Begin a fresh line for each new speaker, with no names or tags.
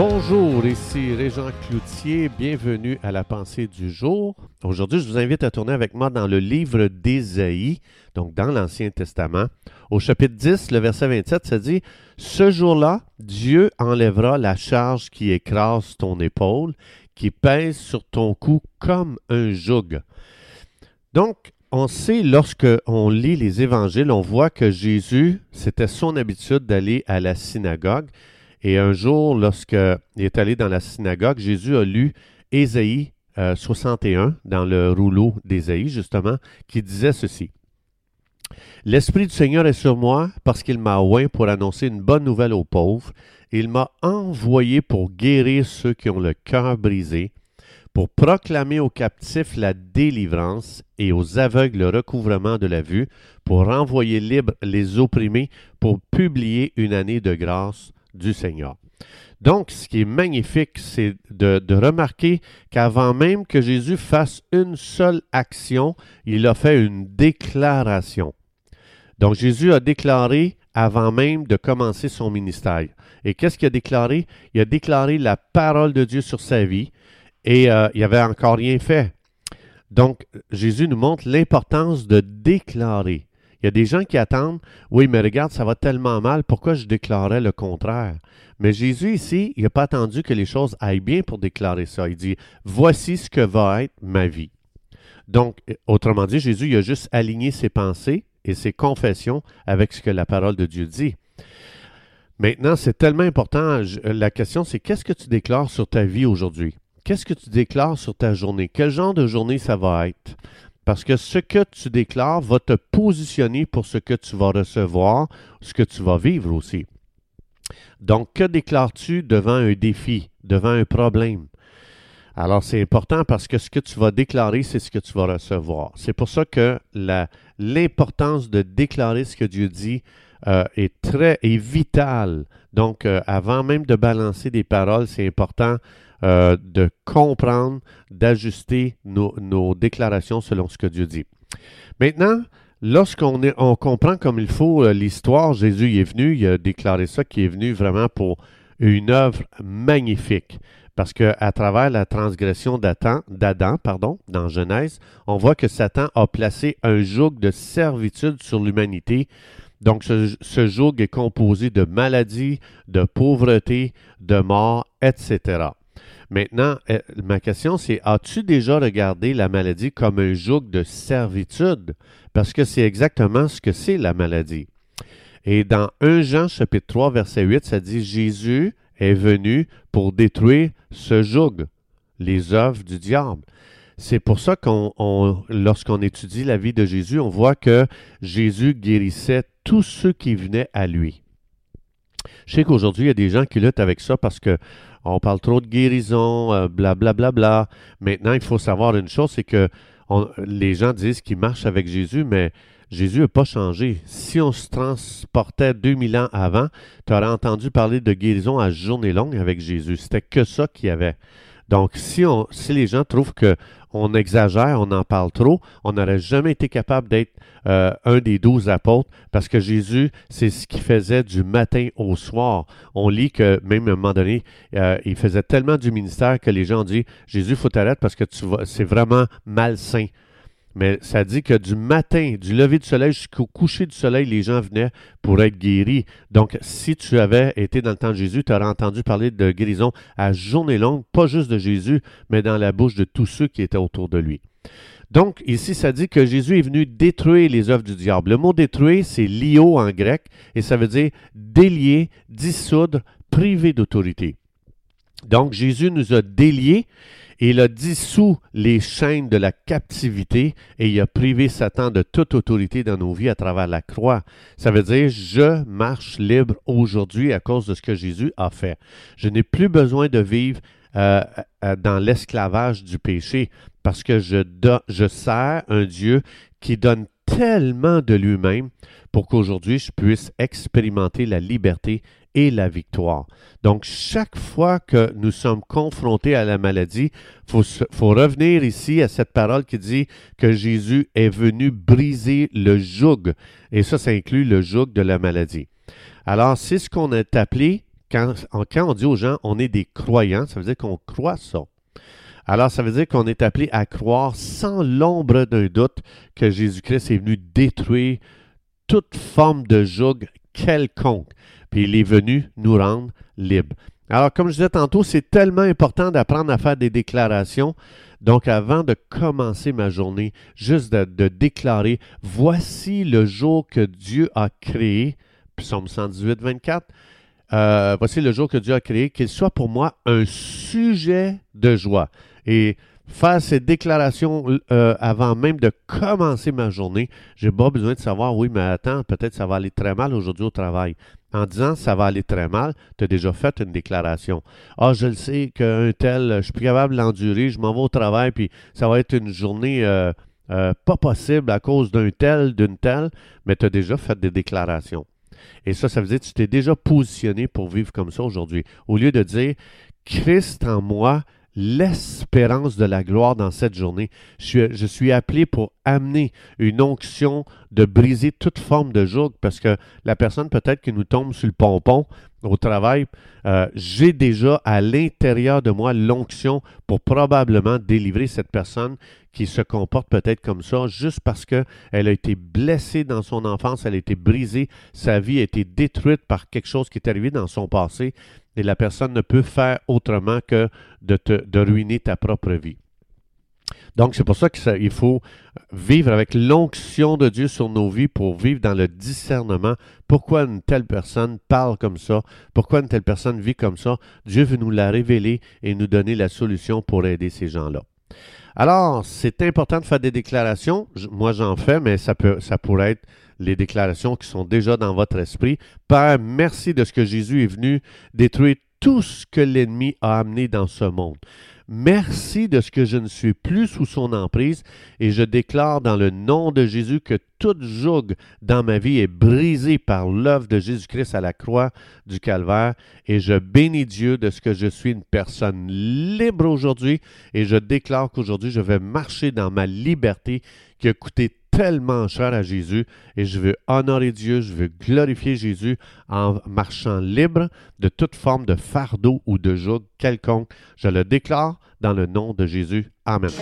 Bonjour, ici Régent Cloutier, bienvenue à la pensée du jour. Aujourd'hui, je vous invite à tourner avec moi dans le livre d'Ésaïe, donc dans l'Ancien Testament. Au chapitre 10, le verset 27, ça dit Ce jour-là, Dieu enlèvera la charge qui écrase ton épaule, qui pèse sur ton cou comme un joug. Donc, on sait, lorsque on lit les évangiles, on voit que Jésus, c'était son habitude d'aller à la synagogue. Et un jour, lorsqu'il est allé dans la synagogue, Jésus a lu Ésaïe 61 dans le rouleau d'Ésaïe, justement, qui disait ceci. L'Esprit du Seigneur est sur moi parce qu'il m'a oint pour annoncer une bonne nouvelle aux pauvres. Il m'a envoyé pour guérir ceux qui ont le cœur brisé, pour proclamer aux captifs la délivrance et aux aveugles le recouvrement de la vue, pour renvoyer libres les opprimés, pour publier une année de grâce du Seigneur. Donc, ce qui est magnifique, c'est de, remarquer qu'avant même que Jésus fasse une seule action, il a fait une déclaration. Donc, Jésus a déclaré avant même de commencer son ministère. Et qu'est-ce qu'il a déclaré? Il a déclaré la parole de Dieu sur sa vie et euh, il n'avait encore rien fait. Donc, Jésus nous montre l'importance de déclarer. Il y a des gens qui attendent, oui, mais regarde, ça va tellement mal, pourquoi je déclarais le contraire? Mais Jésus ici, il n'a pas attendu que les choses aillent bien pour déclarer ça. Il dit, voici ce que va être ma vie. Donc, autrement dit, Jésus il a juste aligné ses pensées et ses confessions avec ce que la parole de Dieu dit. Maintenant, c'est tellement important. La question, c'est qu'est-ce que tu déclares sur ta vie aujourd'hui? Qu'est-ce que tu déclares sur ta journée? Quel genre de journée ça va être? Parce que ce que tu déclares va te positionner pour ce que tu vas recevoir, ce que tu vas vivre aussi. Donc, que déclares-tu devant un défi, devant un problème? Alors, c'est important parce que ce que tu vas déclarer, c'est ce que tu vas recevoir. C'est pour ça que l'importance de déclarer ce que Dieu dit euh, est très est vitale. Donc, euh, avant même de balancer des paroles, c'est important euh, de comprendre, d'ajuster nos, déclarations selon ce que Dieu dit. Maintenant, lorsqu'on on comprend comme il faut euh, l'histoire, Jésus est venu, il a déclaré ça, qui est venu vraiment pour une œuvre magnifique. Parce qu'à travers la transgression d'Adam, pardon, dans Genèse, on voit que Satan a placé un joug de servitude sur l'humanité. Donc, ce, ce joug est composé de maladies, de pauvreté, de mort, etc. Maintenant, eh, ma question, c'est as-tu déjà regardé la maladie comme un joug de servitude? Parce que c'est exactement ce que c'est la maladie. Et dans 1 Jean chapitre 3, verset 8, ça dit Jésus est venu pour détruire ce joug, les œuvres du diable. C'est pour ça qu'on, lorsqu'on étudie la vie de Jésus, on voit que Jésus guérissait tous ceux qui venaient à lui. Je sais qu'aujourd'hui, il y a des gens qui luttent avec ça parce que on parle trop de guérison, blablabla. Euh. Maintenant, il faut savoir une chose, c'est que les gens disent qu'ils marchent avec Jésus, mais Jésus n'a pas changé. Si on se transportait 2000 ans avant, tu aurais entendu parler de guérison à journée longue avec Jésus. C'était que ça qu'il y avait. Donc, si, on, si les gens trouvent que on exagère, on en parle trop, on n'aurait jamais été capable d'être euh, un des douze apôtres parce que Jésus, c'est ce qu'il faisait du matin au soir. On lit que même à un moment donné, euh, il faisait tellement du ministère que les gens dit Jésus, faut t'arrêter parce que c'est vraiment malsain. Mais ça dit que du matin, du lever du soleil jusqu'au coucher du soleil, les gens venaient pour être guéris. Donc, si tu avais été dans le temps de Jésus, tu aurais entendu parler de guérison à journée longue, pas juste de Jésus, mais dans la bouche de tous ceux qui étaient autour de lui. Donc, ici, ça dit que Jésus est venu détruire les œuvres du diable. Le mot détruire, c'est lio en grec, et ça veut dire délier, dissoudre, priver d'autorité. Donc, Jésus nous a déliés il a dissous les chaînes de la captivité et il a privé Satan de toute autorité dans nos vies à travers la croix. Ça veut dire, je marche libre aujourd'hui à cause de ce que Jésus a fait. Je n'ai plus besoin de vivre euh, euh, dans l'esclavage du péché parce que je, je sers un Dieu qui donne tellement de lui-même pour qu'aujourd'hui je puisse expérimenter la liberté et la victoire. Donc, chaque fois que nous sommes confrontés à la maladie, il faut, revenir ici à cette parole qui dit que Jésus est venu briser le joug. Et ça, ça inclut le joug de la maladie. Alors, c'est ce qu'on a appelé quand, quand on dit aux gens on est des croyants, ça veut dire qu'on croit ça. Alors, ça veut dire qu'on est appelé à croire sans l'ombre d'un doute que Jésus-Christ est venu détruire toute forme de joug quelconque. Puis il est venu nous rendre libres. Alors, comme je disais tantôt, c'est tellement important d'apprendre à faire des déclarations. Donc, avant de commencer ma journée, juste de, déclarer, voici le jour que Dieu a créé, psaume 118, 24, euh, voici le jour que Dieu a créé, qu'il soit pour moi un sujet de joie. Et faire ces déclarations euh, avant même de commencer ma journée, j'ai pas besoin de savoir, oui, mais attends, peut-être ça va aller très mal aujourd'hui au travail. En disant ça va aller très mal, tu as déjà fait une déclaration. Ah, je le sais qu'un tel, je suis plus capable d'endurer, je m'en vais au travail, puis ça va être une journée euh, euh, pas possible à cause d'un tel, d'une telle, mais tu as déjà fait des déclarations. Et ça, ça veut dire que tu t'es déjà positionné pour vivre comme ça aujourd'hui. Au lieu de dire Christ en moi, l'espérance de la gloire dans cette journée. Je suis, appelé pour amener une onction de briser toute forme de joug parce que la personne peut-être qui nous tombe sur le pompon au travail, euh, j'ai déjà à l'intérieur de moi l'onction pour probablement délivrer cette personne qui se comporte peut-être comme ça juste parce qu'elle a été blessée dans son enfance, elle a été brisée, sa vie a été détruite par quelque chose qui est arrivé dans son passé et la personne ne peut faire autrement que de, ruiner ta propre vie. Donc, c'est pour ça qu'il faut vivre avec l'onction de Dieu sur nos vies pour vivre dans le discernement. Pourquoi une telle personne parle comme ça? Pourquoi une telle personne vit comme ça? Dieu veut nous la révéler et nous donner la solution pour aider ces gens-là. Alors, c'est important de faire des déclarations. Moi, j'en fais, mais ça, peut, ça pourrait être les déclarations qui sont déjà dans votre esprit. Père, merci de ce que Jésus est venu détruire tout ce que l'ennemi a amené dans ce monde. Merci de ce que je ne suis plus sous son emprise et je déclare dans le nom de Jésus que toute joug dans ma vie est brisée par l'œuvre de Jésus-Christ à la croix du calvaire et je bénis Dieu de ce que je suis une personne libre aujourd'hui et je déclare qu'aujourd'hui je vais marcher dans ma liberté qui a coûté tellement cher à Jésus et je veux honorer Dieu, je veux glorifier Jésus en marchant libre de toute forme de fardeau ou de joug quelconque. Je le déclare dans le nom de Jésus. Amen.